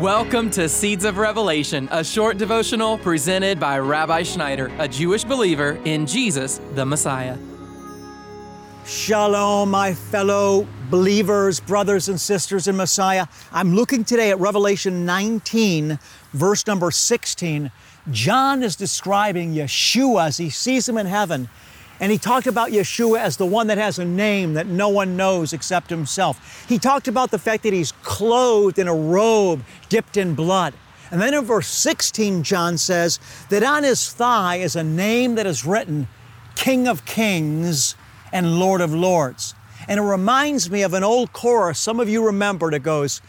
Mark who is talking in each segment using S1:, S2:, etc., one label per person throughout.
S1: Welcome to Seeds of Revelation, a short devotional presented by Rabbi Schneider, a Jewish believer in Jesus, the Messiah.
S2: Shalom, my fellow believers, brothers and sisters in Messiah. I'm looking today at Revelation 19, verse number 16. John is describing Yeshua as he sees him in heaven. And he talked about Yeshua as the one that has a name that no one knows except himself. He talked about the fact that he's clothed in a robe dipped in blood. And then in verse 16, John says that on his thigh is a name that is written King of Kings and Lord of Lords. And it reminds me of an old chorus, some of you remember, that goes,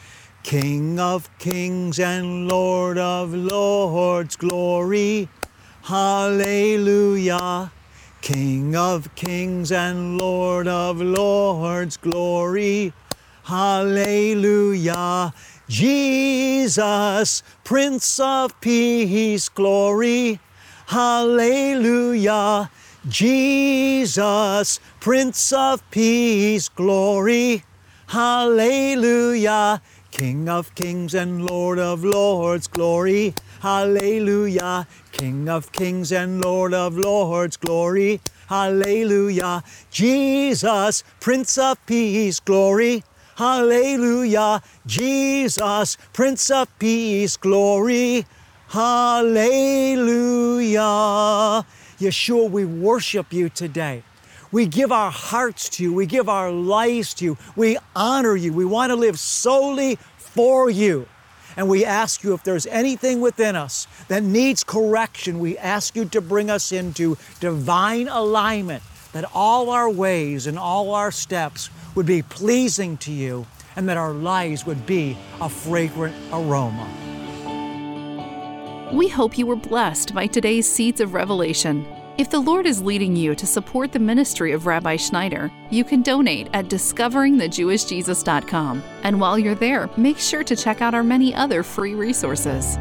S2: King of Kings and Lord of Lords, glory, hallelujah. King of kings and Lord of lords, glory, hallelujah. Jesus, Prince of Peace, glory, hallelujah. Jesus, Prince of Peace, glory, hallelujah. King of kings and Lord of lords, glory, hallelujah. King of kings and Lord of lords, glory, hallelujah. Jesus, Prince of peace, glory, hallelujah. Jesus, Prince of peace, glory, hallelujah. Yeshua, we worship you today. We give our hearts to you. We give our lives to you. We honor you. We want to live solely for you. And we ask you if there's anything within us that needs correction, we ask you to bring us into divine alignment, that all our ways and all our steps would be pleasing to you, and that our lives would be a fragrant aroma.
S3: We hope you were blessed by today's Seeds of Revelation. If the Lord is leading you to support the ministry of Rabbi Schneider, you can donate at discoveringthejewishjesus.com. And while you're there, make sure to check out our many other free resources.